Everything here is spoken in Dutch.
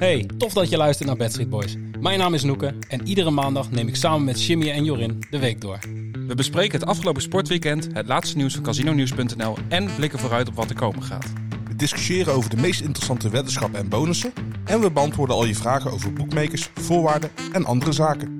Hey, tof dat je luistert naar Bad Street Boys. Mijn naam is Noeke en iedere maandag neem ik samen met Jimmy en Jorin de week door. We bespreken het afgelopen sportweekend, het laatste nieuws van casinonieuws.nl en blikken vooruit op wat er komen gaat. We discussiëren over de meest interessante weddenschappen en bonussen. En we beantwoorden al je vragen over boekmakers, voorwaarden en andere zaken.